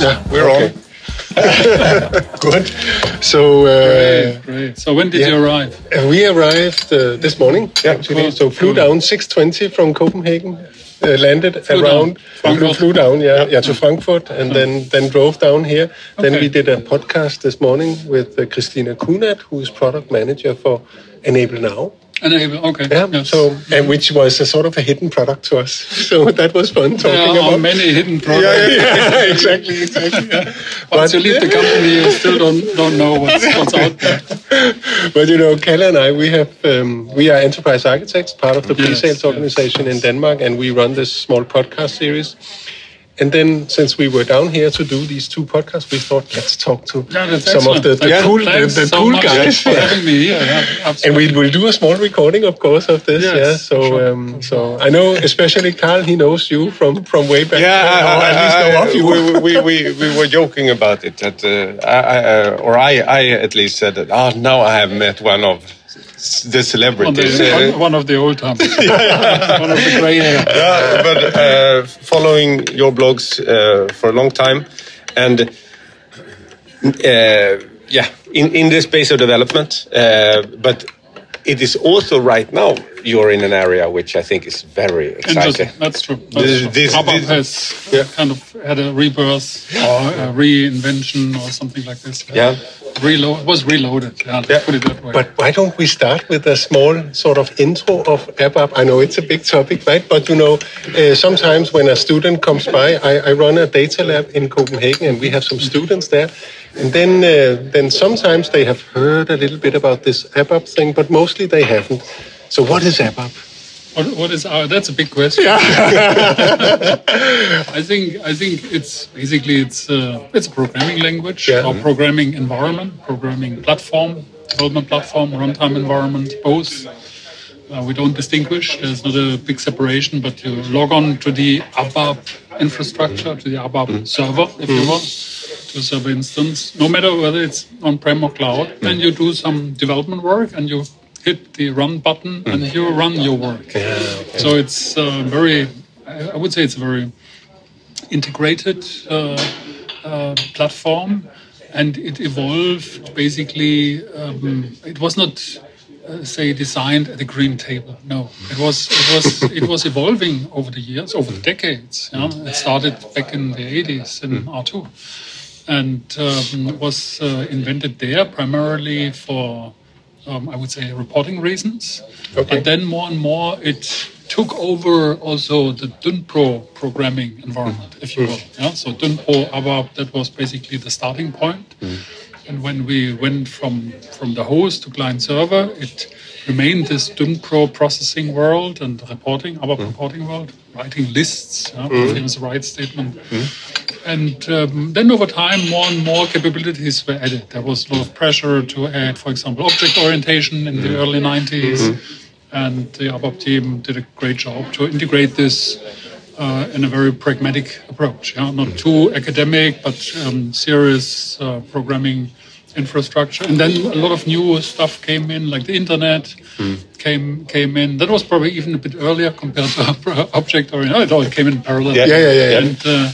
Yeah, we're Okay. on. Good. So uh, Great, great. So when did yeah. you arrive? uh, we arrived uh, this morning. Actually, Cool, so flew cool. down 6:20 from Copenhagen. Uh, landed Flew around, down. Flew down, yeah, yeah, to Frankfurt, and then then drove down here. Then we did a podcast this morning with uh, Christina Kunat, who's product manager for Enable Now. Okay. Yeah, yes. so and which was a sort of a hidden product to us. So that was fun talking there are about. many hidden products. yeah, yeah, exactly, exactly. yeah. Once you leave the company, you still don't don't know what's what's out there. But you know, Kalle and I, we have um, we are enterprise architects, part of the pre-sales yes, organization in Denmark, and we run this small podcast series. And then, since we were down here to do these two podcasts, we thought let's talk to Yeah, that's some of the, the Thanks- cool, the, thanks the so cool much guys. for having me here. Yeah, And we will do a small recording, of course, of this. Yes, yeah. So, sure, um, so I know, especially Carl, he knows you from from way back. Yeah, then, I- at least know I- of you. we, we, we, we were joking about it. That uh, I, I, uh, or I, I at least said that. Oh, now I have met one of the One, celebrities. the, Uh, one, one of the old times. one of the grey hair. yeah, but uh, following your blogs uh, for a long time, and uh, yeah, in, in the space of development, uh, but it is also right now you're in an area which I think is very exciting. Interesting. That's true. That's This- true. this- ABAP this- has kind of had a rebirth or a reinvention or something like this. Yeah. Reload was reloaded. Yeah, Yeah. Put it that way. But why don't we start with a small sort of intro of ABAP? I know it's a big topic, right? But you know, uh, sometimes when a student comes by, I, I run a data lab in Copenhagen, and we have some students there. And then, uh, then sometimes they have heard a little bit about this ABAP thing, but mostly they haven't. So what is ABAP? What, what is our? That's a big question. I think I think it's basically it's uh, it's a programming language Yeah. or programming environment, programming platform, development platform, runtime environment, both. Uh, we don't distinguish. There's not a big separation, but you log on to the ABAP infrastructure, to the ABAP server, if you will, to a server instance, no matter whether it's on-prem or cloud. Then you do some development work and you hit the run button and you run your work. So it's uh, very, I would say it's a very integrated uh, uh, platform, and it evolved basically. Um, it was not, uh, say, designed at the green table. No, it was it was it was evolving over the years, over the decades. Yeah? It started back in the 80s in R2, and um, was uh, invented there primarily for. Um, I would say reporting reasons, Okay. but then more and more it took over also the DynPro programming environment, if you will. Yeah? So DynPro ABAP, that was basically the starting point. And when we went from, from the host to client server, it remained this DynPro processing world and reporting, ABAP reporting world, writing lists, yeah? the famous write statement. And um, then over time, more and more capabilities were added. There was a lot of pressure to add, for example, object orientation in the early 90s. And the ABAP team did a great job to integrate this uh, in a very pragmatic approach. Yeah? Not too academic, but um, serious uh, programming infrastructure. And then a lot of new stuff came in, like the internet came came in. That was probably even a bit earlier compared to object oriented. Oh, it came in parallel. Yeah. Yeah, yeah, yeah, yeah. And uh,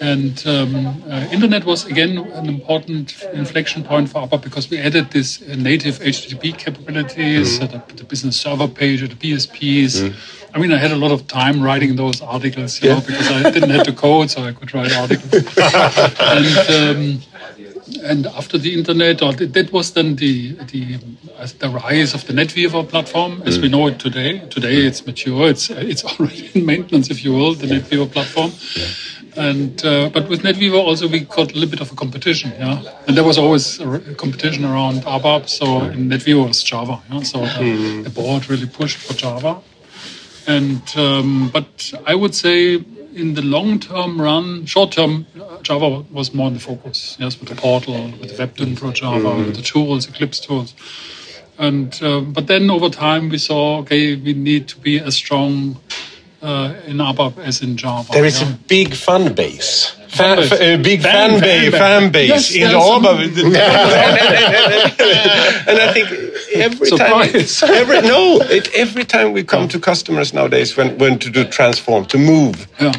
and um, uh, internet was again an important inflection point for ABAP because we added this uh, native HTTP capabilities, uh, the, the business server page, the BSPs. I mean, I had a lot of time writing those articles, you know, because I didn't have to code, so I could write articles. and um, and after the internet, or th- that was then the the uh, the rise of the NetWeaver platform as we know it today. Today it's mature. It's it's already in maintenance, if you will, the NetWeaver platform. And uh, but with NetWeaver also we got a little bit of a competition, yeah. And there was always a, competition around ABAP. So in NetWeaver was Java, yeah? So uh, the board really pushed for Java. And um, but I would say in the long-term run, short-term, uh, Java was more in the focus. Yes, with the portal, with the Web Dynpro Java, with the tools, Eclipse tools. And um, but then over time we saw okay we need to be as strong uh, in ABAP as in Java. There is yeah. a big fan base. Fan, base. f- a big Fan- fan, fan base, base. fan base Yes, in there's ABAP. and I think every Surprise. time, every, no, it, every time we come to customers nowadays when, when to do transform, to move, Yeah.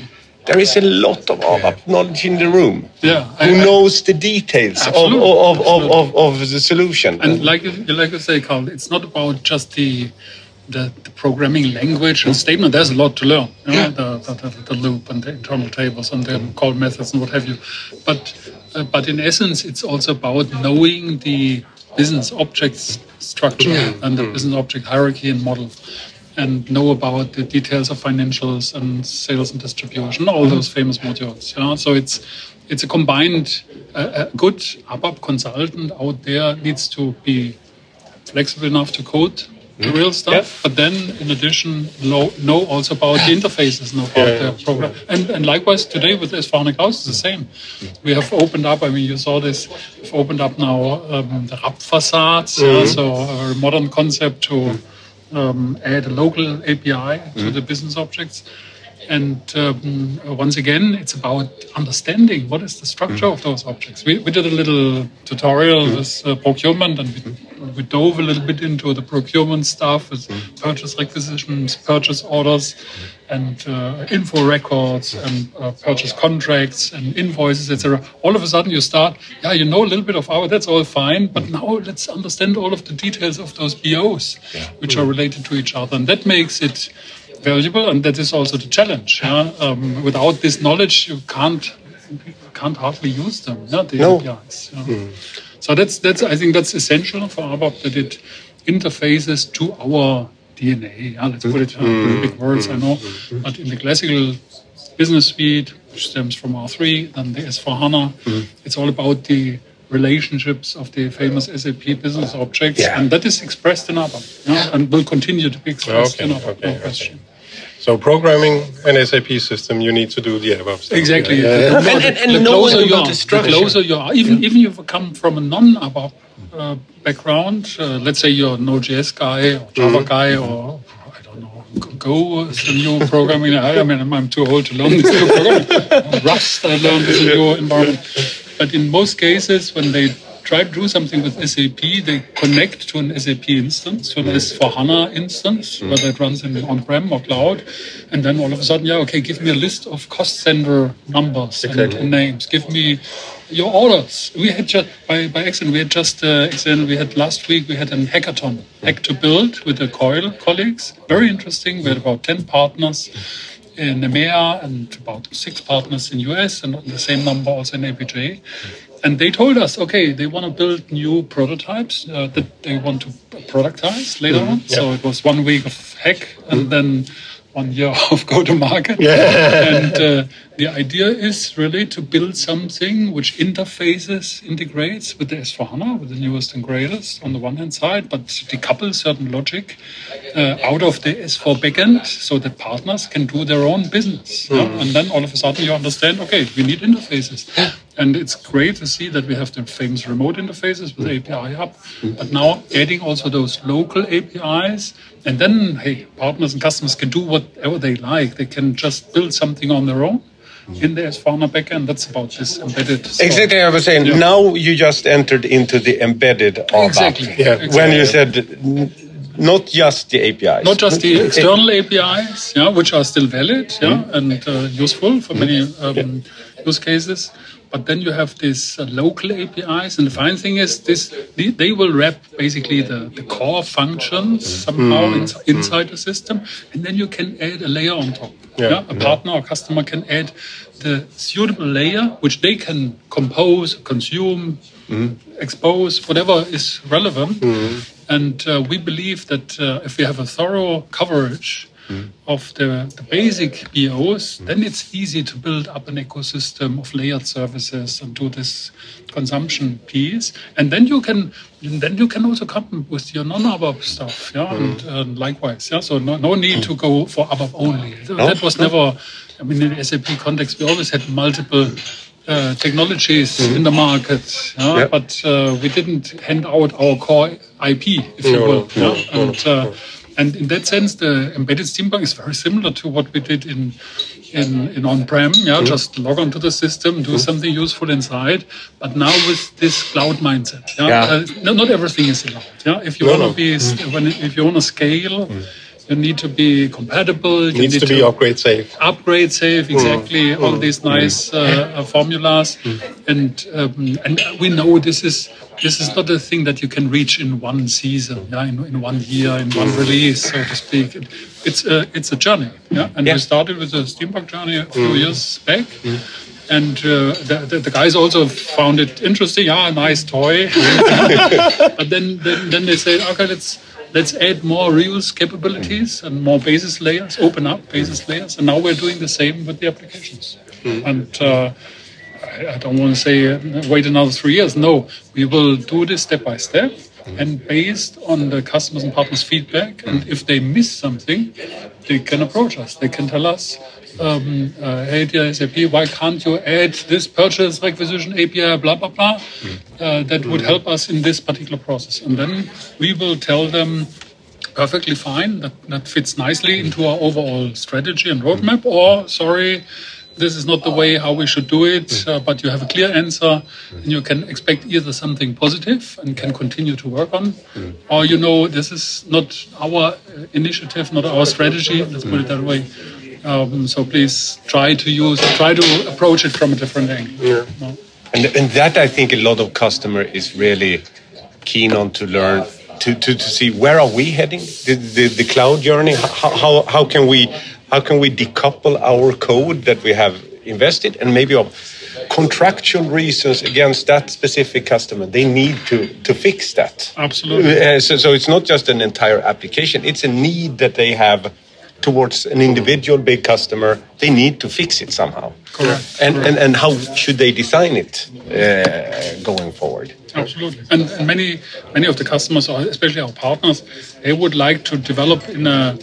there is a lot of ABAP knowledge in the room. Yeah, Who I- I- knows the details of, of, of, of, of the solution? And like you like you say, Carl, it's not about just the the, the programming language and statement. There's a lot to learn. You know, the, the, the, the loop and the internal tables and the call methods and what have you. But uh, but in essence, it's also about knowing the business objects structure and the business object hierarchy and model. And know about the details of financials and sales and distribution, all those famous modules. Yeah? So it's it's a combined. Uh, a good ABAP consultant out there needs to be flexible enough to code the real stuff, but then in addition know, know also about the interfaces and about the program. And, and likewise today with S4HANA Cloud it's the same. We have opened up, I mean you saw this, we've opened up now um, the RAP facades, yeah, so a modern concept to um, add a local API to the business objects. And um, once again, it's about understanding what is the structure of those objects. We, we did a little tutorial with uh, procurement and we, we dove a little bit into the procurement stuff with purchase requisitions, purchase orders, and uh, info records and uh, purchase contracts and invoices, etc. All of a sudden, you start, yeah, you know a little bit of our, that's all fine, but now let's understand all of the details of those BOs, which are related to each other. And that makes it valuable, and that is also the challenge. Yeah? Um, without this knowledge, you can't can't hardly use them. Yeah, the No. APIs. yeah. So that's that's I think that's essential for ABAP that it interfaces to our DNA. Yeah, let's put it uh, in mm-hmm. big words. I know, mm-hmm. but in the classical business suite, which stems from R3, then the S4 HANA, mm-hmm. it's all about the relationships of the famous SAP business objects, Yeah. and that is expressed in ABAP, yeah, and will continue to be expressed Okay, in ABAP. okay, no okay. question. So programming an SAP system, you need to do the ABAP stuff. Exactly. Yeah. The, And- and- and the knowing closer you are, the the closer you are, even even if you come from a non-ABAP uh, background, uh, let's say you're a Node.js guy or Java Mm-hmm. guy or I don't know, Go is the new programming. I, I mean, I'm, I'm too old to learn this new programming. Rust, I learned is a new environment. But in most cases, when they try to do something with SAP, they connect to an SAP instance, to an S4 HANA instance, hmm. whether it runs in on-prem or cloud. And then all of a sudden, yeah, okay, give me a list of cost center numbers and, Exactly. and names. Give me your orders. We had just, by, by accident, we had just, uh, accident, we had last week, we had an hackathon, hmm. Hack to Build with the COIL colleagues. Very interesting. We had about 10 partners in EMEA and about six partners in US and the same number also in APJ. Hmm. And they told us, okay, they want to build new prototypes uh, that they want to productize later on. So it was one week of hack and then one year of go to market. and uh, the idea is really to build something which interfaces, integrates with the S4HANA, with the newest and greatest on the one hand side, but decouple certain logic uh, out of the S4 backend so that partners can do their own business. yeah? And then all of a sudden you understand, okay, we need interfaces. And it's great to see that we have the famous remote interfaces with API Hub, but now adding also those local APIs, and then hey, partners and customers can do whatever they like. They can just build something on their own in the S4HANA backend. That's about this embedded. stuff. Exactly, I was saying. Yeah. Now you just entered into the embedded ABAP. Exactly. Yeah. When you said not just the APIs. not just the external APIs, yeah, which are still valid, yeah, and uh, useful for many um, use cases. But then you have these uh, local APIs, and the fine thing is this: they, they will wrap basically the, the core functions somehow ins- inside the system, and then you can add a layer on top. Yeah. Yeah, a partner or customer can add the suitable layer, which they can compose, consume, expose, whatever is relevant. And uh, we believe that uh, if we have a thorough coverage of the, the basic BOs, then it's easy to build up an ecosystem of layered services and do this consumption piece. And then you can then you can also come with your non-ABAP stuff, yeah, and uh, likewise, yeah. So no, no need to go for ABAP only. That was never. I mean, in SAP context, we always had multiple uh, technologies in the market, yeah, Yeah. but uh, we didn't hand out our core IP, if you will. no, yeah? no, and, uh, and in that sense, the embedded Steampunk is very similar to what we did in in, in on-prem. Yeah, just log onto the system, do something useful inside. But now with this cloud mindset, yeah, Yeah. Uh, no, not everything is allowed. Yeah, if you No, want to no. be, when if you want to scale. You need to be compatible. You Needs need to be upgrade safe. upgrade safe exactly all these nice uh, uh, formulas and um, and we know this is this is not a thing that you can reach in one season yeah in, in one year in one release so to speak it, it's a it's a journey yeah and Yeah. we started with a steampunk journey a few years back and uh, the, the, the guys also found it interesting. Ah, nice toy. but then, then, then they said, okay, let's let's add more reuse capabilities and more basis layers, open up basis layers. And now we're doing the same with the applications. And uh, I, I don't want to say uh, wait another three years. No, we will do this step by step. And based on the customers and partners' feedback, and if they miss something, they can approach us. They can tell us, um, uh, hey, SAP, why can't you add this purchase requisition API, blah, blah, blah? Uh, that would help us in this particular process. And then we will tell them perfectly fine, that, that fits nicely into our overall strategy and roadmap, or sorry, this is not the way how we should do it, uh, but you have a clear answer and you can expect either something positive and can continue to work on, or you know, this is not our uh, initiative, not our strategy, let's put it that way. Um, so please try to use, try to approach it from a different angle. No? And, and that I think a lot of customer is really keen on to learn to, to, to see where are we heading the, the, the cloud journey how, how, how can we how can we decouple our code that we have invested and maybe of contractual reasons against that specific customer they need to to fix that Absolutely. Uh, so, so it's not just an entire application it's a need that they have towards an individual big customer they need to fix it somehow Correct. and, and, and how should they design it uh, going forward? Absolutely. And, and many many of the customers, especially our partners, they would like to develop in a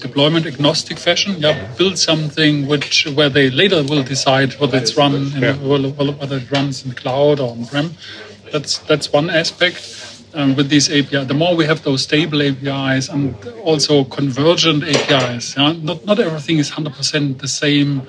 deployment agnostic fashion. Yeah, build something which where they later will decide whether it's run in, whether whether it runs in the cloud or on prem. That's that's one aspect. Um, with these API, the more we have those stable APIs and also convergent APIs, yeah? not not everything is 100% the same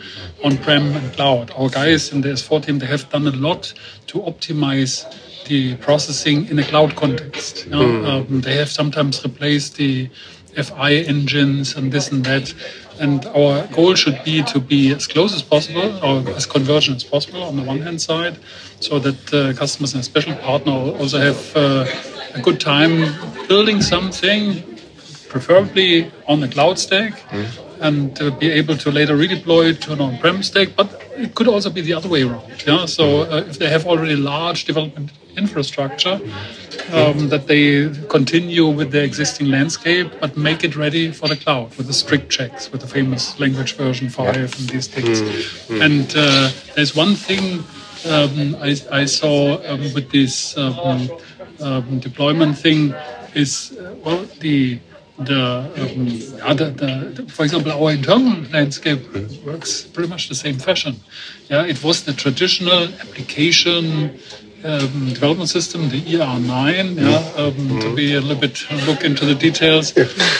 on-prem and cloud. Our guys in the S4 team they have done a lot to optimize the processing in a cloud context. you know. Um, they have sometimes replaced the FI engines and this and that. And our goal should be to be as close as possible or as convergent as possible on the one hand side, so that uh, customers and special partner also have uh, a good time building something, preferably on the cloud stack, and uh, be able to later redeploy it to an on-prem stack. But it could also be the other way around. Yeah. So uh, if they have already large development infrastructure, um, that they continue with their existing landscape, but make it ready for the cloud with the strict checks, with the famous language version five and these things. And uh, there's one thing um, I, I saw um, with this um, um, deployment thing is uh, well the the, um, the, the, the for example our internal landscape works pretty much the same fashion. Yeah, it was the traditional application um, development system, the ER9, yeah, um, to be a little bit look into the details.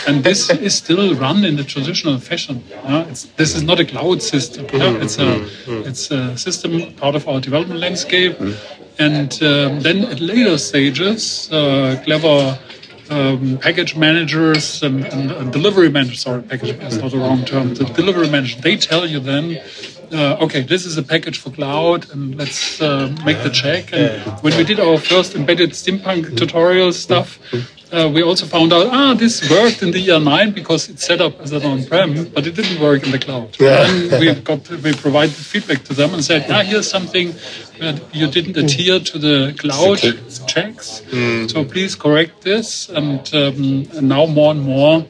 And this is still run in the traditional fashion. Yeah? This is not a cloud system. Yeah? It's a it's a system part of our development landscape. And um, then at later stages, uh, clever um, package managers and, and, and delivery managers, sorry, package is not the wrong term, the delivery managers, they tell you then, uh, okay, this is a package for cloud and let's uh, make the check. And when we did our first embedded steampunk tutorial stuff, uh, we also found out, ah, this worked in the ER9 because it's set up as an on-prem, but it didn't work in the cloud. And we got we provided feedback to them and said, ah, here's something that you didn't adhere to the cloud checks. So please correct this. And, um, and now more and more,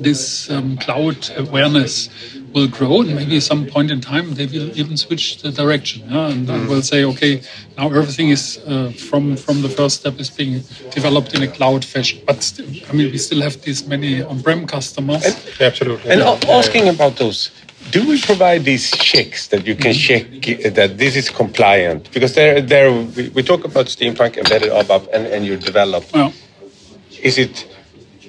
this um, cloud awareness will grow, and maybe at some point in time they will even switch the direction, yeah? and then we'll say, okay, now everything is uh, from from the first step is being developed in a cloud fashion. But still, I mean, we still have these many on-prem customers. Absolutely. And a- asking about those, do we provide these checks that you can check that this is compliant? Because there, there we, we talk about Steampunk, embedded ABAP, and, and you develop. Well, Is it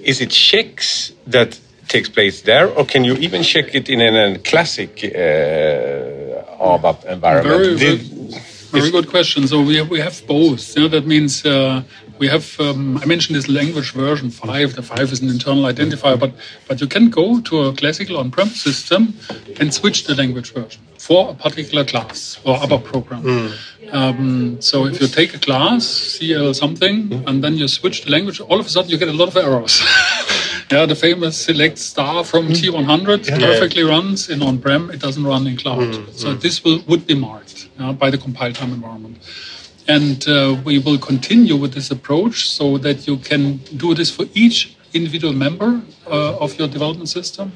is it checks that takes place there, or can you even check it in a classic uh, ABAP environment? Very, Did- very good question. So we have, we have both. You know, that means uh, we have. Um, I mentioned this language version five. The five is an internal identifier, but but you can go to a classical on-prem system and switch the language version for a particular class or other program. Mm. Um, so if you take a class, CL something, mm. and then you switch the language, all of a sudden you get a lot of errors. yeah, the famous select star from mm. T100 yeah. perfectly runs in on-prem. It doesn't run in cloud. Mm. So this will would be marked by the compile time environment. And uh, we will continue with this approach so that you can do this for each individual member uh, of your development system.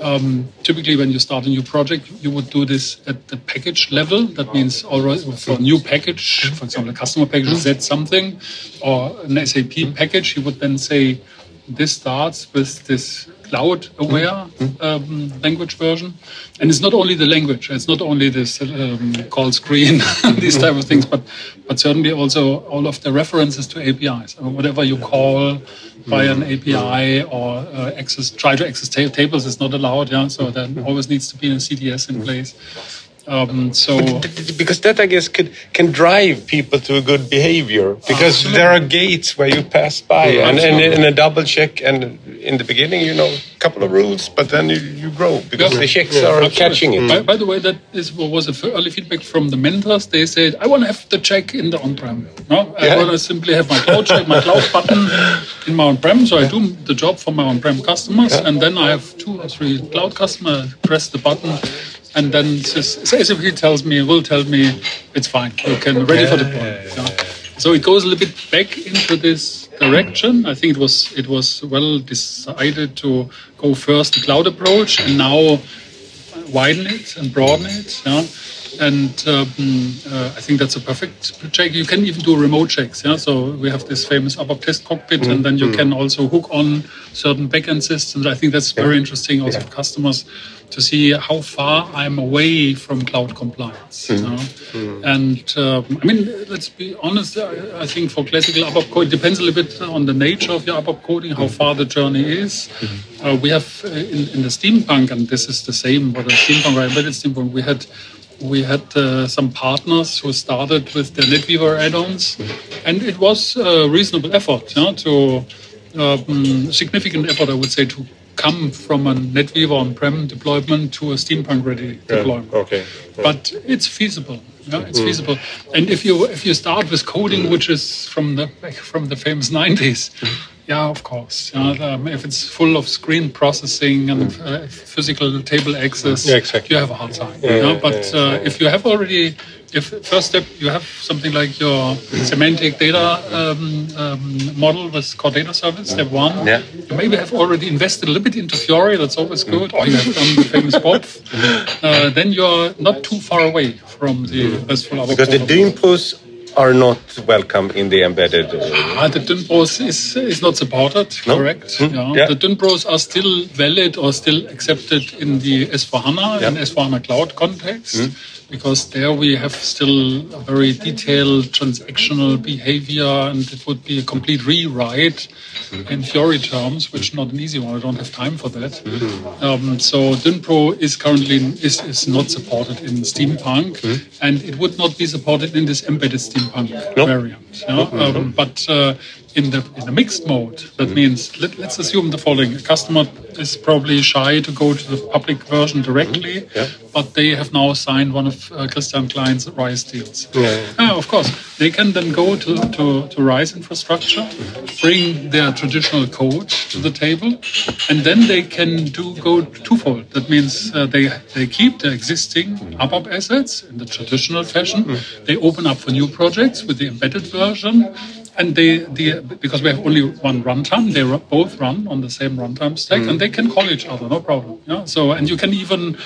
Um, typically, when you start a new project, you would do this at the package level. That means already for a new package, for example, a customer package Z something or an SAP package, you would then say, this starts with this cloud aware mm-hmm. um, language version. And it's not only the language, it's not only this um, call screen, these type of things, but, but certainly also all of the references to APIs. I mean, whatever you call by an mm-hmm. API or uh, access, try to access tables is not allowed. Yeah, so there always needs to be a CDS in place. Um, so because that I guess could can drive people to a good behavior because absolutely. there are gates where you pass by and, and, and, a double check and in the beginning you know a couple of rules but then you, you grow because yeah. the checks yeah, are absolutely. catching it. By, by, the way, that is what was a early feedback from the mentors. They said I want to have the check in the on-prem. No, I yeah. want to simply have my cloud check, my cloud button in my on-prem. So I do the job for my on-prem customers, and then I have two or three cloud customers. Press the button and then if he tells me, will tell me it's fine. You can ready for deployment. Yeah. So it goes a little bit back into this direction. I think it was it was well decided to go first the cloud approach and now widen it and broaden it. Yeah? And um, uh, I think that's a perfect check. You can even do remote checks. Yeah, so we have this famous ABAP test cockpit, mm-hmm. and then you mm-hmm. can also hook on certain backend systems. I think that's very interesting also yeah. for customers to see how far I'm away from cloud compliance. Mm. You know? mm. And um, I mean, let's be honest. I, I, think for classical ABAP code, it depends a little bit on the nature of your ABAP coding, how far the journey is. Mm. Uh, we have uh, in, in, the steampunk, and this is the same for the steampunk or embedded steampunk. We had we had uh, some partners who started with the NetWeaver add-ons, and it was a reasonable effort, you know, to um, significant effort, I would say, to come from a NetWeaver on-prem deployment to a steampunk ready deployment. Yeah, okay. Yeah. But it's feasible. Yeah, it's mm. feasible. And if you if you start with coding, which is from the from the famous 90s, yeah, of course. Yeah, um, if it's full of screen processing and mm. uh, physical table access, yeah, exactly. you have a hard time. Yeah, but uh, if you have already if first step you have something like your semantic data um, um, model with core data service, step one, yeah. you maybe have already invested a little bit into Fiori, that's always good, or you have done the famous BOPF, uh, then you're not too far away from the RESTful Because the Dynpros are not welcome in the embedded. Uh, ah, the Dynpros is, is not supported, no? correct? Mm, yeah. yeah. The Dynpros are still valid or still accepted in the S4HANA, yeah. and S4HANA Cloud context. Mm because there we have still a very detailed transactional behavior and it would be a complete rewrite mm-hmm. in Fiori terms, which is not an easy one. I don't have time for that. Mm-hmm. Um, so Dynpro is currently is, is not supported in Steampunk mm-hmm. and it would not be supported in this embedded Steampunk variant. Yeah? Um, but uh, in the in the mixed mode, that means let, us assume the following: a customer is probably shy to go to the public version directly, mm-hmm. yeah. but they have now signed one of uh, Christian Klein's RISE deals. Yeah. Ah, of course, they can then go to, to, to RISE infrastructure, mm-hmm. bring their traditional code to the table, and then they can do go twofold. That means uh, they they keep the existing. ABAP assets in the traditional fashion. Mm-hmm. They open up for new projects with the embedded version and they, the, because we have only one runtime, they both run on the same runtime stack, mm. and they can call each other, no problem. Yeah. So, and you can even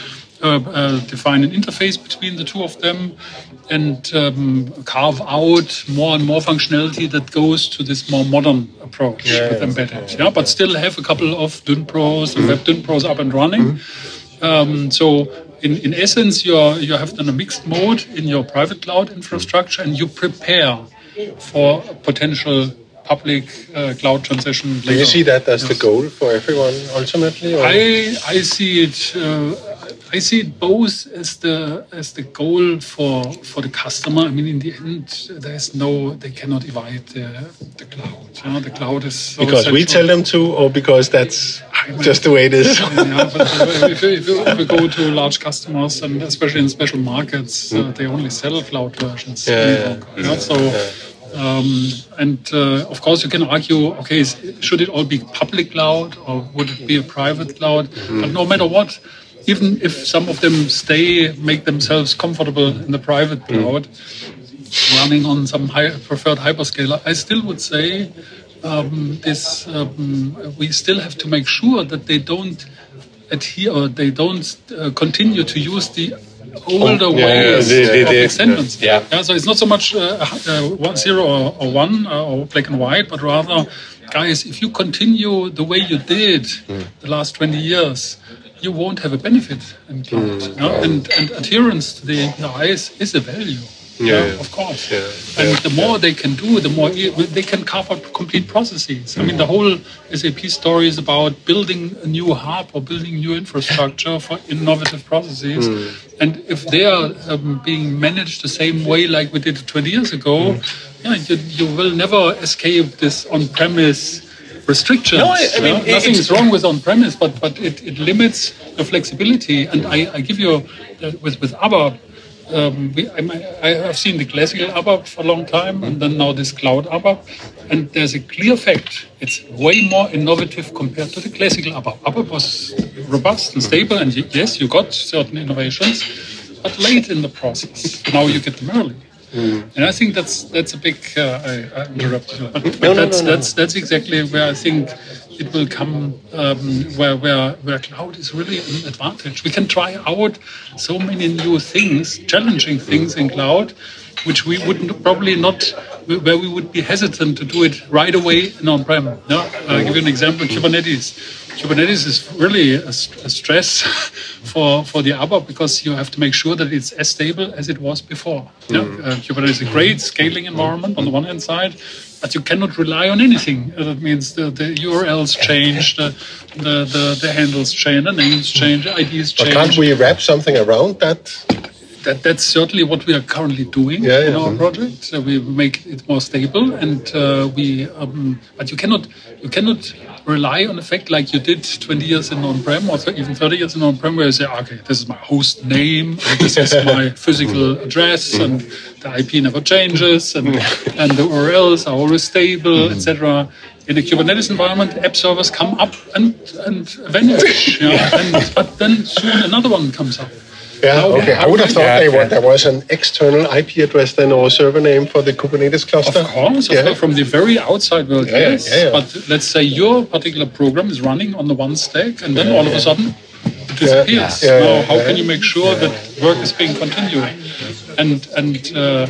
uh, uh, define an interface between the two of them, and um, carve out more and more functionality that goes to this more modern approach yeah, with embedded. Yeah, but still have a couple of Dynpros and Web Dynpros up and running. Mm. Um, so in, in essence, you you have then a mixed mode in your private cloud infrastructure, and you prepare for potential public uh, cloud transition. Do you see that as yes. the goal for everyone ultimately? Or? I I see it. Uh, I see it both as the as the goal for for the customer. I mean, in the end, there's no they cannot evade the, the cloud. The cloud is so because we tell them to, or because that's just the way it is. yeah, but if, you, if, if you go to large customers and especially in special markets, uh, they only sell cloud versions. Yeah, yeah. So. Um, and uh, of course, you can argue, okay, should it all be public cloud or would it be a private cloud? Mm. But no matter what, even if some of them stay, make themselves comfortable in the private mm. cloud, running on some high, preferred hyperscaler, I still would say um, this um, we still have to make sure that they don't adhere or they don't uh, continue to use the older oh, yeah, ways yeah, the, the, of extensions. Yeah. yeah. So it's not so much uh, uh, one, zero or, or one uh, or black and white, but rather, guys, if you continue the way you did mm. the last 20 years, you won't have a benefit in cloud. Mm. No? And, and adherence to the APIs is a value. Yeah, yeah, of course. Yeah, and the more they can do, the more they can carve out complete processes. I mean, the whole SAP story is about building a new hub or building new infrastructure for innovative processes. Mm. And if they are um, being managed the same way like we did 20 years ago, mm. yeah, you, you will never escape this on-premise restrictions. No, I, I mean, yeah? nothing is wrong with on-premise, but but it, it limits the flexibility. And I, I give you uh, with with ABAP. Um, we, I, I, have seen the classical ABAP for a long time, and then now this cloud ABAP. And there's a clear fact: it's way more innovative compared to the classical ABAP. ABAP was robust and stable, and yes, you got certain innovations, but late in the process. Now you get them early. Mm. And I think that's that's a big. Uh, I, I interrupted you, but, but no, that's no, no, that's that's exactly where I think it will come. Um, where where where cloud is really an advantage. We can try out so many new things, challenging things in cloud, which we would probably not, where we would be hesitant to do it right away in on-prem. No? I'll give you an example: Kubernetes Kubernetes is really a, a stress for, for the ABAP because you have to make sure that it's as stable as it was before. Yeah? Mm. Uh, Kubernetes is a great scaling environment on the one hand side, but you cannot rely on anything. Uh, that means the, the URLs change, the, the, the, the handles change, the names change, the IDs change. But can't we wrap something around that? That, that's certainly what we are currently doing yeah, in our mm-hmm. project. So we make it more stable, and uh, we. Um, but you cannot you cannot rely on the fact like you did 20 years in on-prem or even 30 years in on-prem, where you say, okay, this is my host name, this is my physical address, and the IP never changes, and and the URLs are always stable, etc in a Kubernetes environment, app servers come up and, and vanish. Yeah? and, but then soon another one comes up. Yeah, okay. I would have thought yeah, yeah. there was an external IP address then or server name for the Kubernetes cluster. Of course, yeah. Of from the very outside world, yeah, yes. Yeah, But let's say your particular program is running on the one stack, and then all of a sudden it disappears. now, how can you make sure that work is being continued? And and uh,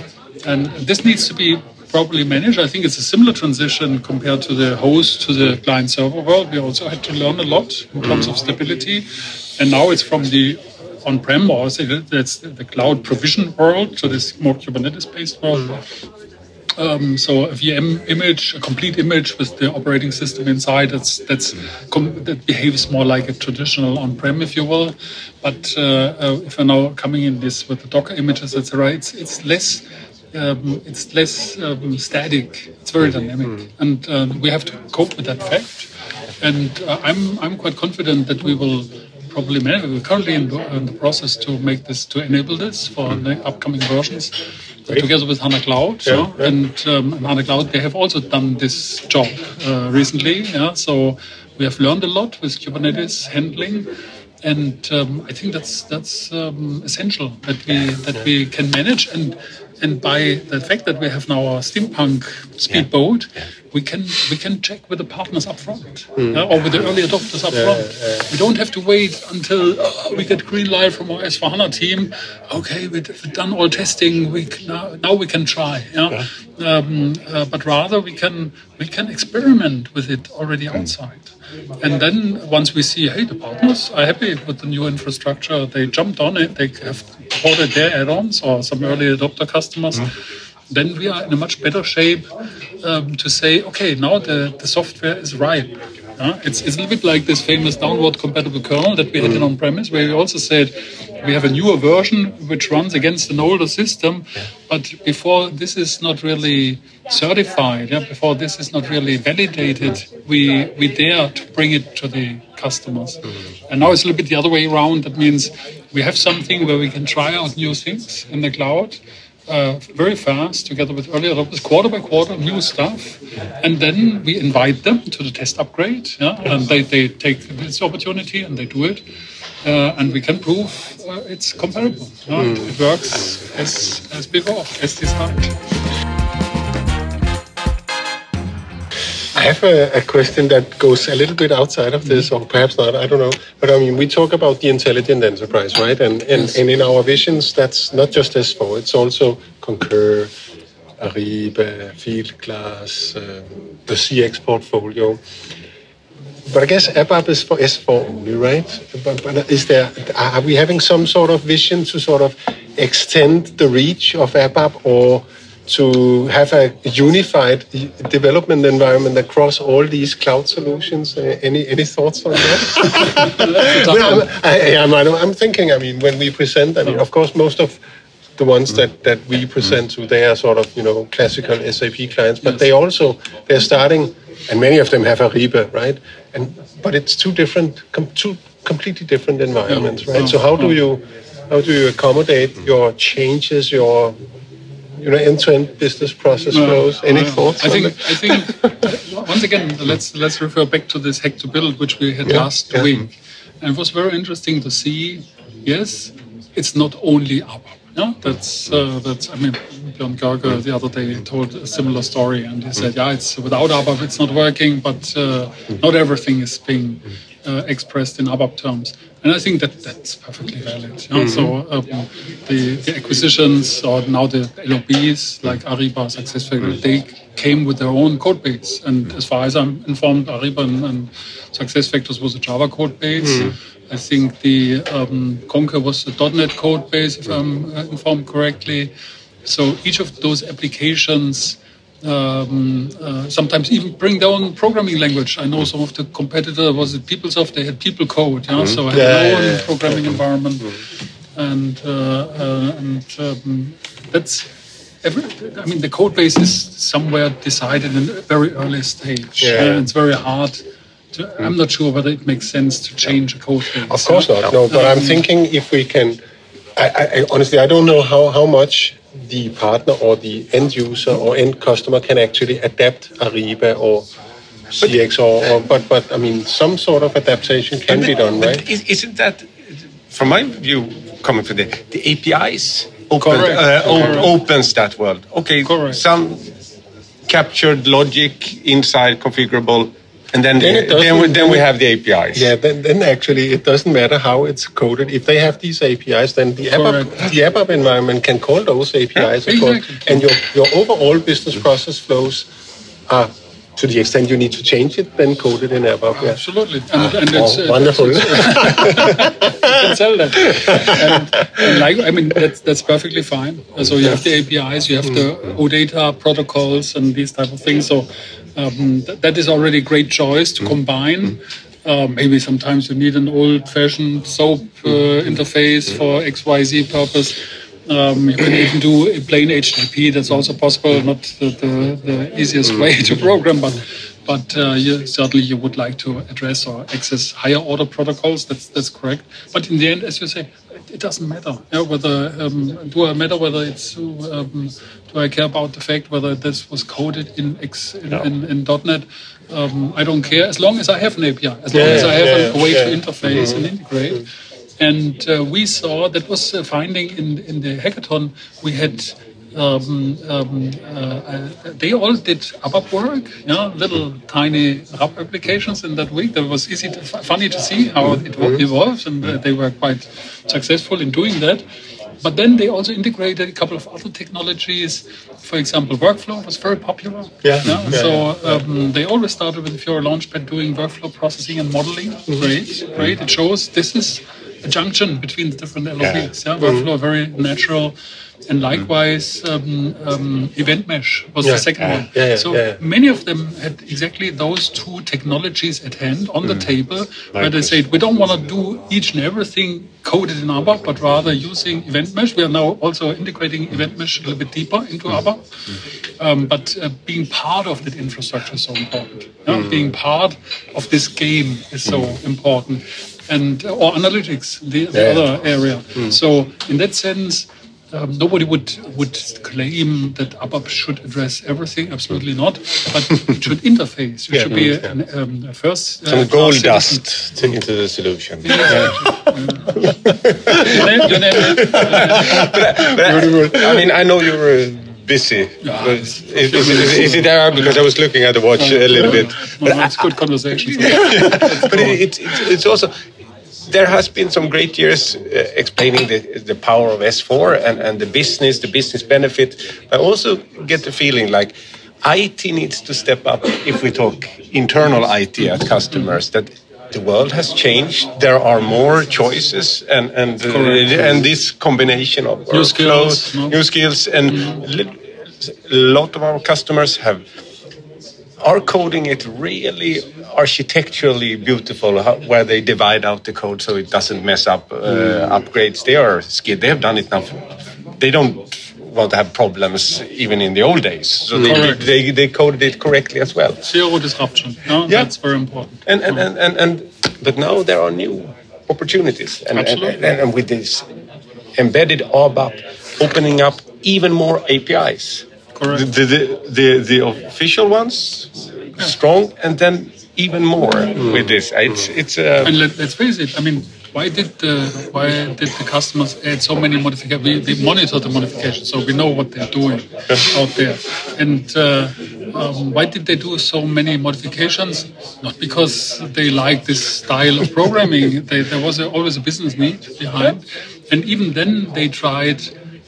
and this needs to be properly managed. I think it's a similar transition compared to the host to the client server world. We also had to learn a lot in terms of stability, and now it's from the on-prem or say that's the cloud provision world, so this more Kubernetes-based world. Um, so a VM image, a complete image with the operating system inside, that's that's that behaves more like a traditional on-prem, if you will. But uh, uh, if you're now coming in this with the Docker images, etc., it's it's less. Um, it's less um, static. It's very dynamic, mm. and uh, we have to cope with that fact. And uh, I'm I'm quite confident that we will probably many. We're currently in the, in the, process to make this to enable this for the upcoming versions. Great. Together with HANA Cloud, yeah, yeah. and um, HANA Cloud, they have also done this job uh, recently. Yeah, so we have learned a lot with Kubernetes handling, and um, I think that's that's um, essential that we that we can manage and and by the fact that we have now our steampunk speedboat, yeah. Yeah. we can we can check with the partners up front mm. uh, or with the early adopters up yeah, front. We don't have to wait until uh, we get green light from our S4HANA team. Okay, we've done all testing. We can, now, now we can try. Yeah? Um, uh, but rather we can we can experiment with it already hmm. outside. And then once we see, hey, the partners are happy with the new infrastructure, they jumped on it, they have ported their add-ons or some early adopter customers. Mm. Then we are in a much better shape um, to say, okay, now the, the software is ripe Uh, it's, it's a little bit like this famous downward compatible kernel that we had in on premise, where we also said we have a newer version which runs against an older system, but before this is not really certified, yeah, before this is not really validated, we, we dare to bring it to the customers. And now it's a little bit the other way around. That means we have something where we can try out new things in the cloud uh, very fast together with early adopters, quarter by quarter, new stuff. And then we invite them to the test upgrade. Yeah? And they, they take this opportunity and they do it. Uh, and we can prove uh, it's comparable. Yeah? Mm. It works as, as before, as designed. Have a, a, question that goes a little bit outside of this, or perhaps not. I don't know. But I mean, we talk about the intelligent enterprise, right? And and, yes. and in our visions, that's not just S4. It's also Concur, Ariba, Fieldglass, uh, the CX portfolio. But I guess ABAP is for S4 only, right? But, but is there? Are we having some sort of vision to sort of extend the reach of ABAP, or to have a unified development environment across all these cloud solutions. Uh, any any thoughts on that? well, I'm, I, am thinking. I mean, when we present, I mean, of course, most of the ones that, that we present to, they are sort of you know classical SAP clients, but they also they're starting, and many of them have a Ariba, right? And but it's two different, com- two completely different environments, right? So how do you how do you accommodate your changes, your you know, end-to-end business process flows. Any thoughts? I think I think once again let's let's refer back to this hack to build which we had last week, and it was very interesting to see. Yes, it's not only ABAP. Yeah, that's uh, that's. I mean, Björn Goerke the other day told a similar story, and he said, "Yeah, it's without ABAP, it's not working, but uh, not everything is being uh, expressed in ABAP terms." And I think that that's perfectly valid. Yeah? Mm-hmm. So um, the, the, acquisitions or now the LOBs like Ariba, SuccessFactors, they came with their own code base. And as far as I'm informed, Ariba and, and SuccessFactors was a Java code base. Mm-hmm. I think the um, Concur was a .NET code base, if I'm uh, informed correctly. So each of those applications um, uh, sometimes even bring their own programming language. I know some of the competitor was it PeopleSoft. They had People Code, yeah, mm-hmm. so I had yeah, their own yeah, programming yeah. environment, mm-hmm. and uh, uh, and um, that's. Every, I mean, the code base is somewhere decided in a very early stage, and it's very hard. To, I'm not sure whether it makes sense to change a code base. Of course not, no. But um, I'm thinking if we can. I, I, honestly, I don't know how, how much the partner or the end user or end customer can actually adapt Ariba or CX or, or but but I mean some sort of adaptation can be done, right? Isn't that, from my view, coming from the the APIs open, uh, opens that world? Okay, Correct. some captured logic inside configurable and then, then, the, then, we, then, we, have the APIs. Yeah, then, then actually it doesn't matter how it's coded. If they have these APIs, then the ABAP, the ABAP environment can call those APIs. Yeah, exactly. And your, your overall business process flows are to the extent you need to change it, then code it in ABAP. Yeah. Absolutely. And, and oh, it's, uh, wonderful. It's, you can sell that. And, and, like, I mean, that's, that's perfectly fine. So you have the APIs, you have mm. the OData protocols and these type of things. So um, th- that is already a great choice to mm. combine. Uh, maybe sometimes you need an old-fashioned SOAP uh, interface for XYZ purpose. Um, you can even do a plain HTTP. That's also possible. Not the, the, the easiest way to program, but but uh, you, certainly you would like to address or access higher order protocols. That's that's correct. But in the end, as you say, it, it doesn't matter. Yeah, whether um, do I matter whether it's um, do I care about the fact whether this was coded in X in, in, in .NET? Um, I don't care as long as I have an API, as long yeah, as I have yeah, a, way to interface mm-hmm. and integrate. And uh, we saw that was a finding in in the hackathon. We had um, um, uh, they all did ABAP work, yeah, little tiny RAP applications in that week. That was easy, to, funny to see how it mm-hmm. evolves, and uh, they were quite successful in doing that. But then they also integrated a couple of other technologies. For example, workflow was very popular. Yeah. yeah? yeah so um, they always started with the Fiori Launchpad doing workflow processing and modeling. Mm-hmm. Great, great. It shows this is a junction between the different LOBs. Yeah. yeah? Workflow, very natural and likewise um, um, Event Mesh was Yeah. the second one. Yeah, yeah, so many of them had exactly those two technologies at hand on Mm. the table, where they said we don't want to do each and everything coded in ABAP, but rather using Event Mesh. We are now also integrating Event Mesh a little bit deeper into Mm. ABAP. Um, but uh, being part of that infrastructure is so important. Mm. Being part of this game is so important. And uh, or analytics, the, the other area. So in that sense, um, nobody would would claim that ABAP should address everything. Absolutely not. But it should interface. It Yeah. should be a, an, um, a first uh, Some class gold dust to- into the solution. You name- you name it. I mean, I know you were busy. Yeah. but Is, is, is, is it there? Because I was looking at the watch a little bit. No, no, it's good conversation. but it, it's it's it's also there has been some great years uh, explaining the the power of S4 and and the business, the business benefit. But I also get the feeling like IT needs to step up if we talk internal IT at customers that. The world has changed. There are more choices, and and uh, and this combination of New skills, no? new skills, and li- a lot of our customers have are coding it really architecturally beautiful how, where they divide out the code so it doesn't mess up uh, upgrades? They are skilled. They have done it now they don't want to have problems even in the old days. So they, they, they coded it correctly as well. Zero disruption. No, Yeah. That's very important. and and, and, and, and but now there are new opportunities. And, and, and, and with this embedded ABAP opening up even more APIs Correct. the, the, the, the official ones strong and then even more with this it's it's uh, And let, let's face it. I mean, why did the why did the customers add so many modifications? We, we monitor the modifications, so we know what they're doing out there. And uh, um, why did they do so many modifications? Not because they like this style of programming. they, there was a, always a business need behind, and even then they tried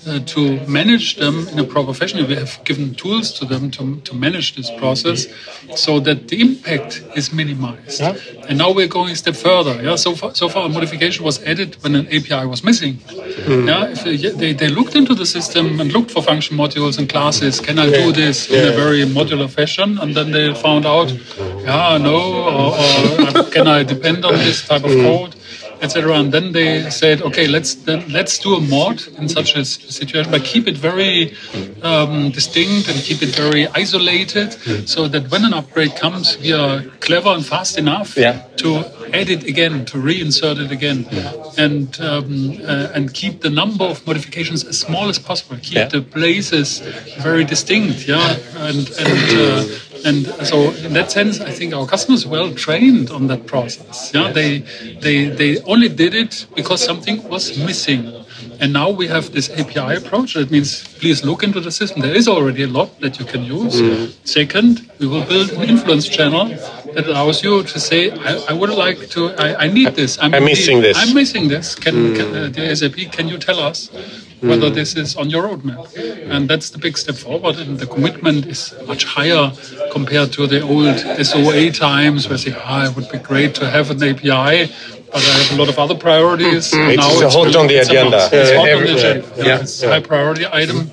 uh, to manage them in a proper fashion. We have given tools to them to, to manage this process so that the impact is minimized. And now we're going a step further. Yeah, so far, so far a modification was added when an API was missing. Mm. Yeah, if uh, they, they, they looked into the system and looked for function modules and classes. Can I do this in a very modular fashion? And then they found out, yeah, no, or, or uh, can I depend on this type of mm. code? Etc. And then they said, okay, let's then let's do a mod in such a situation, but keep it very um, distinct and keep it very isolated, so that when an upgrade comes, we are clever and fast enough Yeah. to add it again, to reinsert it again, and um, uh, and keep the number of modifications as small as possible. Keep Yeah. the places very distinct, yeah, and and. Uh, and so, in that sense, I think our customers well trained on that process. Yeah, they they they only did it because something was missing, and now we have this API approach. That means please look into the system. There is already a lot that you can use. Second, we will build an influence channel that allows you to say, I, I would like to, I, I need this. I'm missing this. I'm missing this. Can, can uh, the SAP? Can you tell us? Whether this is on your roadmap, and that's the big step forward, and the commitment is much higher compared to the old SOA times, where say, "Ah, it would be great to have an API, but I have a lot of other priorities." It's Now hot on the it's a agenda. must. It's hot on the agenda. yeah, it's a high priority item.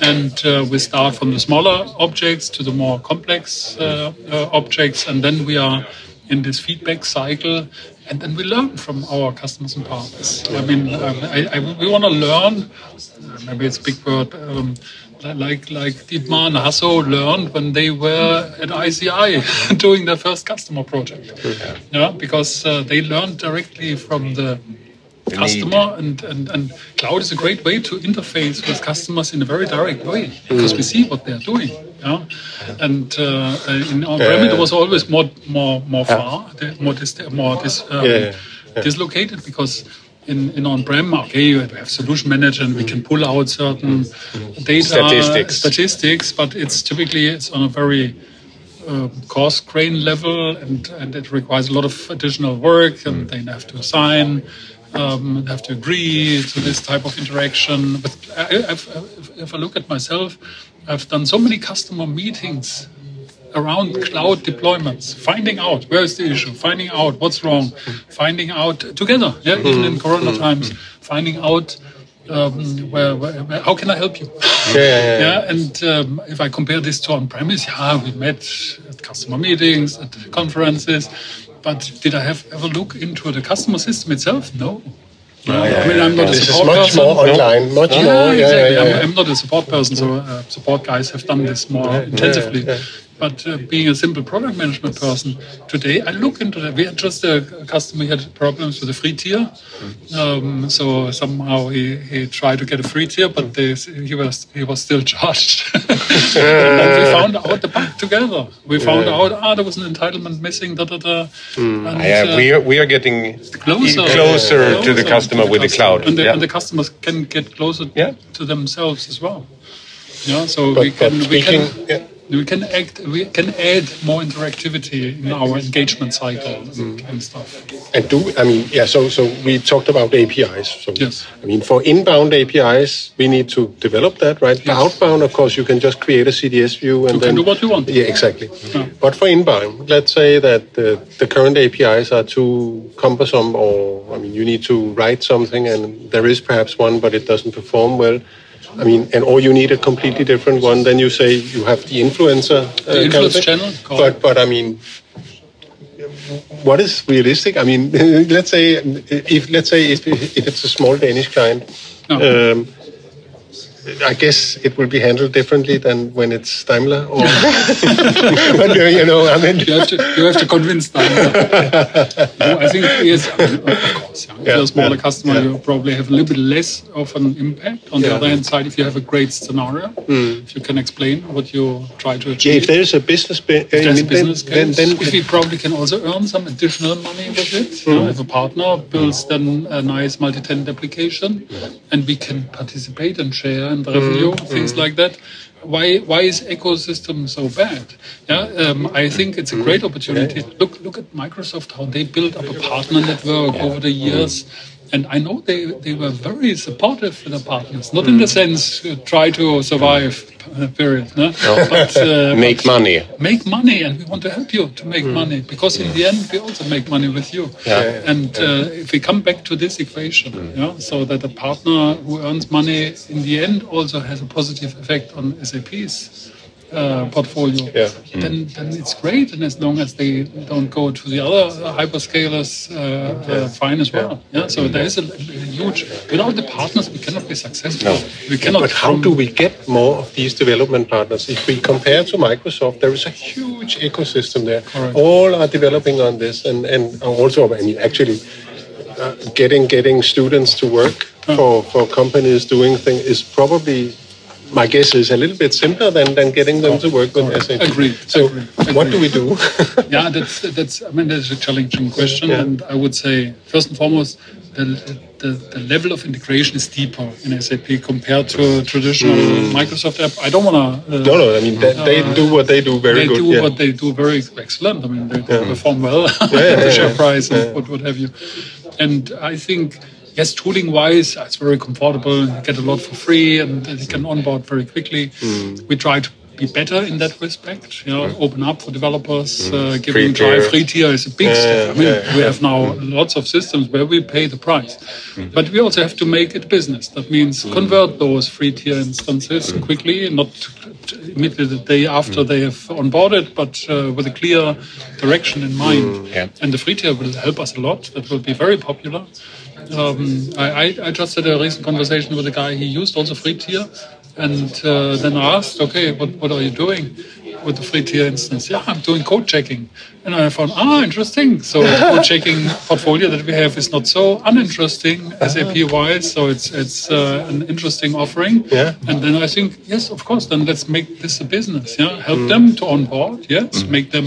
And uh, we start from the smaller objects to the more complex uh, uh, objects, and then we are in this feedback cycle, and then we learn from our customers and partners. I mean, um, I, I, we want to learn. Maybe it's a big word. Um, like like Dietmar and Hasso learned when they were at ICI doing their first customer project. Yeah, because uh, they learned directly from the customer and, and, and cloud is a great way to interface with customers in a very direct way because we see what they're doing yeah. And uh, uh, in on-prem it was always more more more far more dis- more dis- um, dislocated because in, in on-prem, okay, we have solution manager and we can pull out certain data Statistics. statistics, but it's typically it's on a very uh, cost grain level and, and it requires a lot of additional work and they have to sign um, have to agree to this type of interaction. But I, if i look at myself i've done so many customer meetings around cloud deployments finding out where is the issue finding out what's wrong finding out together yeah even in corona times finding out um, where, where, where, how can I help you? Yeah, yeah, yeah. yeah and um, if I compare this to on-premise, yeah, we met at customer meetings, at conferences, but did I have ever look into the customer system itself? No. Oh, I mean, I'm not a support much person. more online, much Yeah, more. Yeah, exactly. yeah, I'm. I'm not a support person, so uh, support guys have done this more intensively. Yeah. But uh, being a simple product management person, today I look into that. We had just a, a customer who had problems with the free tier. Um, so somehow he, he tried to get a free tier, but they, he was he was still charged. and we found out the bug together. We found out ah there was an entitlement missing. Da da da. And, Yeah, uh, we are we are getting closer, closer to the customer with the customer. cloud. and the, Yeah. and the customers can get closer Yeah. to themselves as well. Yeah, so But- we can but we can yeah. We can act we can add more interactivity in our engagement cycle Mm. and stuff. And do I mean yeah? So so we talked about APIs. So Yes. I mean for inbound APIs, we need to develop that, right? For Yes. outbound, of course, you can just create a CDS view and You then can do what you want. Yeah, exactly. Yeah. But for inbound, let's say that the, the current APIs are too cumbersome, or I mean, you need to write something, and there is perhaps one, but it doesn't perform well. I mean, and or you need a completely different one. Then you say you have the influencer. Uh, The influence concept. channel, But but I mean, what is realistic? I mean, let's say if let's say if, if it's a small Danish client. No. Um, I guess it will be handled differently than when it's Daimler, or but, you know, I mean, You have to you have to convince them. no, I think yes, of course. Yeah. If Yeah, you're a smaller yeah, customer, yeah. you probably have a little bit less of an impact. On the other hand side, if you have a great scenario, hmm. if you can explain what you try to achieve. if there is a business, be- I mean, business then, case. then, if we probably can also earn some additional money with it. you know, hmm. if a partner builds then a nice multi-tenant application, hmm. and we can participate and share the revenue, mm-hmm. things mm-hmm. like that. Why why is ecosystem so bad? Yeah, um, I think it's a mm-hmm. great opportunity. Look look at Microsoft how they built up a partner network over the years. And I know they, they were very supportive for the partners, not in the sense uh, try to survive, uh, period, no? but uh, Make but- money. make money and we want to help you to make money because in the end we also make money with you. Yeah. and uh, if we come back to this equation yeah, so that the partner who earns money in the end also has a positive effect on sap's uh, portfolio Yeah. then then it's great and as long as they don't go to the other hyperscalers uh, uh, fine as well yeah so there is a, a huge without the partners we cannot be successful we cannot But how do we get more of these development partners? If we compare to Microsoft, there is a huge ecosystem there. Correct. All are developing on this, and and also, I mean, actually, uh, getting getting students to work for for companies doing things is probably. My guess is a little bit simpler than, than getting them to work with SAP. Agreed, So, agreed, what do we do? yeah, that's that's. I mean, that's a challenging question, Yeah. and I would say first and foremost, the, the the level of integration is deeper in SAP compared to traditional Microsoft app. I don't want to. Uh, no, no. I mean, they, they do what they do very they good. They do yeah. what they do very excellent. I mean, they perform well yeah, at the yeah, share yeah. price and what, what have you. And I think, yes, tooling wise, it's very comfortable. You get a lot for free and you can onboard very quickly. Mm. We try to be better in that respect. You know, open up for developers, uh, Mm. Free giving try free tier is a big Yeah, step. I mean, yeah, we have now lots of systems where we pay the price, Mm. but we also have to make it business. That means convert those free tier instances Mm. quickly, not immediately the day after they have onboarded, but uh, with a clear direction in mind. And the free tier will help us a lot. That will be very popular. Um, I, I, just had a recent conversation with a guy. He used also free tier, and uh, then I asked, "Okay, what, what are you doing with the free tier instance?" Yeah, I'm doing code checking, and I found ah interesting. So code checking portfolio that we have is not so uninteresting SAP wise. So it's it's uh, an interesting offering. Yeah. And then I think yes, of course. Then let's make this a business. Yeah, help them to onboard. Yes, make them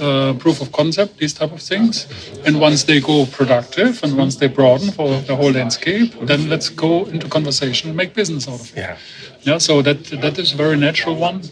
uh, proof of concept, these type of things. And once they go productive and once they broaden for the whole landscape, then let's go into conversation and make business out of it. Yeah. Yeah, so that that is a very natural one.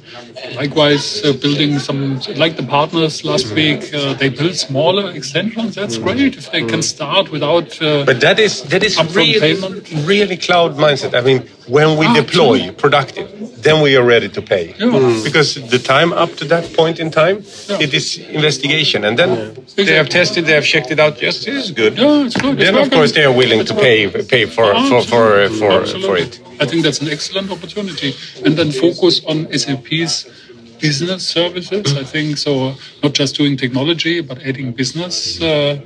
Likewise, uh, building some like the partners last week, uh, they build smaller extensions. That's great if they can start without. Uh, But that is that is really payment. really cloud mindset. I mean, when we Ah, deploy true. productive, then we are ready to pay. Yeah. Mm. Because the time up to that point in time, Yeah. it is investigation, and then they have tested, they have checked it out. Yes, this is good. Yeah, it's good. It's Then of course they are willing to pay pay for for for for, for it. I think that's an excellent opportunity. And then focus on SAP's business services. I think so. Not just doing technology, but adding business. Uh,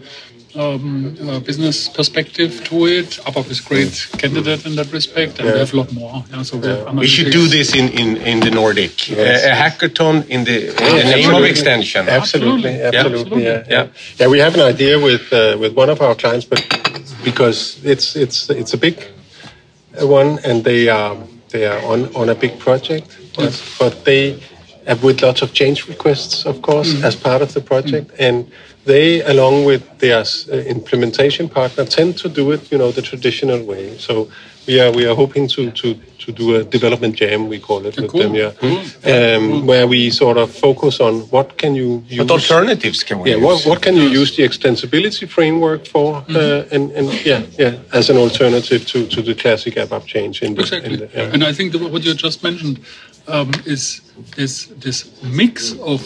um, uh, business perspective to it. ABAP is a great candidate in that respect, and we have a lot more. Yeah, so we, We should do this in in, in the Nordic. Uh, a hackathon in the, in the name of extension. Absolutely, Absolutely. absolutely, Yeah. yeah, yeah. Yeah, we have an idea with uh, with one of our clients, but because it's it's it's a big one, and they are they are on on a big project, but, but they have with lots of change requests, of course, as part of the project, and they, along with their uh, implementation partner, tend to do it, you know, the traditional way. So we are we are hoping to to to do a development jam, we call it, with cool, them, yeah, cool. Um, where we sort of focus on what can you use. What alternatives can we Yeah, use? what, what can you use the extensibility framework for? Uh, and, and yeah, yeah, as an alternative to, to the classic ABAP change in the, Exactly. in the yeah. And I think that what you just mentioned um, is is this mix of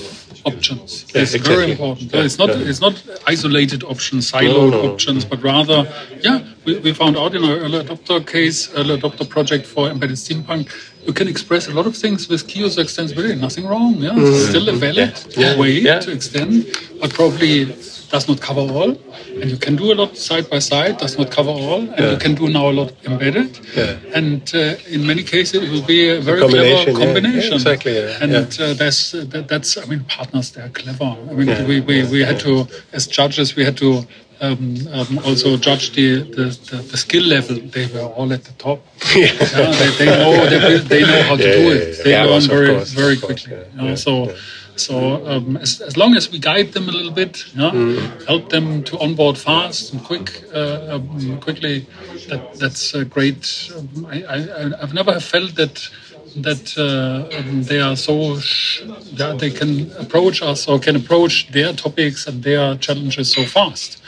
options Yeah, is exactly. very important. Yeah, it's not yeah. it's not isolated options, siloed No, no, no. options, but rather, yeah, we, we found out in our early adopter case, early adopter project for embedded steampunk, you can express a lot of things with user extensibility. Nothing wrong. Yeah, it's still a valid way Mm. To extend, but probably does not cover all. And you can do a lot side by side, does not cover all, and you can do now a lot embedded. Yeah. And uh, in many cases, it will be a very combination, clever combination. Yeah, exactly, yeah, And yeah. Uh, there's uh, that, that's I mean partners they are clever. I mean we, we, we had to as judges we had to. Um, um, also judge the, the, the, the skill level. They were all at the top. Yeah, they, they know they, they know how to Yeah, do yeah, it. yeah, They yeah. learn very course, very course, quickly. yeah, you know, yeah, so yeah. So um, as, as long as we guide them a little bit, yeah, Mm. help them to onboard fast and quick, uh, um, quickly, that that's a great. Um, I, I, I've never felt that that uh, um, they are so sh- yeah, they can approach us or can approach their topics and their challenges so fast.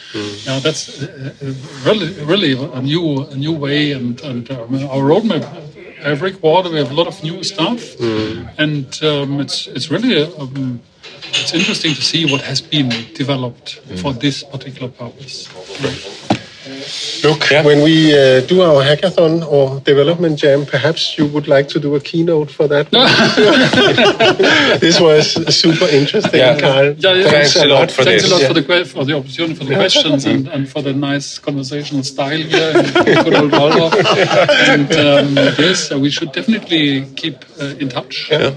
Yeah, that's uh, uh, really really a new a new way and and um, our roadmap. Every quarter we have a lot of new stuff, and um, it's it's really um, it's interesting to see what has been developed for this particular purpose. Look, when we uh, do our hackathon or development jam, perhaps you would like to do a keynote for that. this was super interesting, Yeah. Carl. Yeah, yeah. Thanks a lot for Thanks this. a lot Yeah. for the for the opportunity, for the questions, and, and for the nice conversational style here in good old Walldorf. And um, yes, uh, we should definitely keep uh, in touch. Yeah.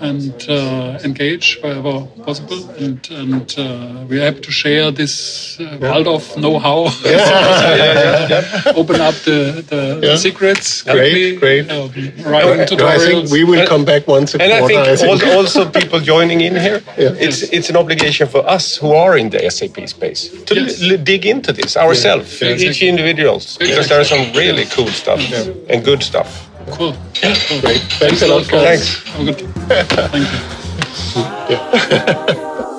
And uh, engage wherever possible, and and uh, we're happy to share this uh, Walldorf know-how. Open up the, the, the secrets. Great, quickly, great. Um, writing No, I think we will come back once a And I quarter. think al- also people joining in here, Yeah. it's it's an obligation for us who are in the SAP space to Yes. dig into this ourselves, Yeah, each exactly. individuals, because there are some really cool stuff and good stuff. Cool. cool. Great. Thanks a lot, guys. Thanks. Thank you. Yeah.